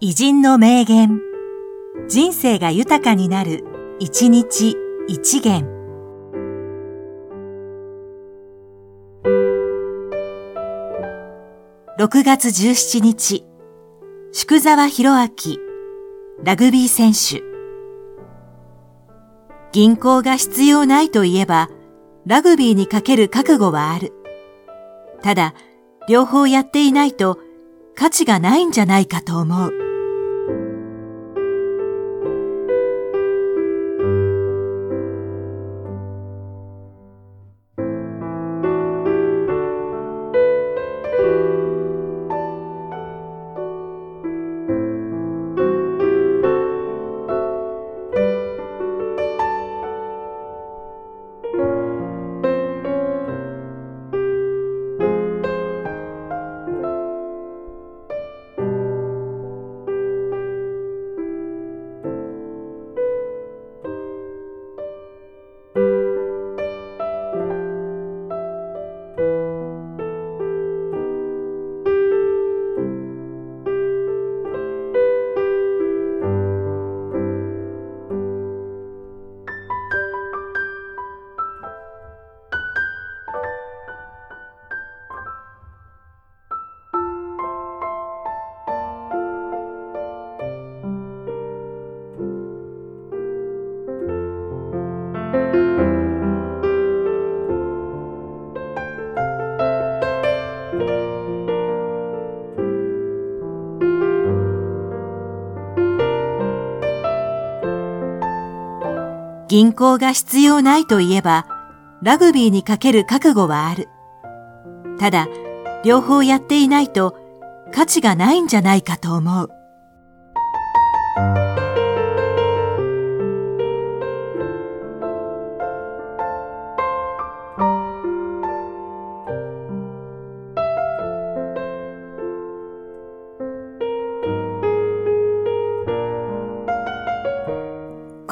偉人の名言。人生が豊かになる、一日一元。6月17日、宿沢博明、ラグビー選手。銀行が必要ないと言えば、ラグビーにかける覚悟はある。ただ、両方やっていないと価値がないんじゃないかと思う。銀行が必要ないと言えば、ラグビーにかける覚悟はある。ただ、両方やっていないと価値がないんじゃないかと思う。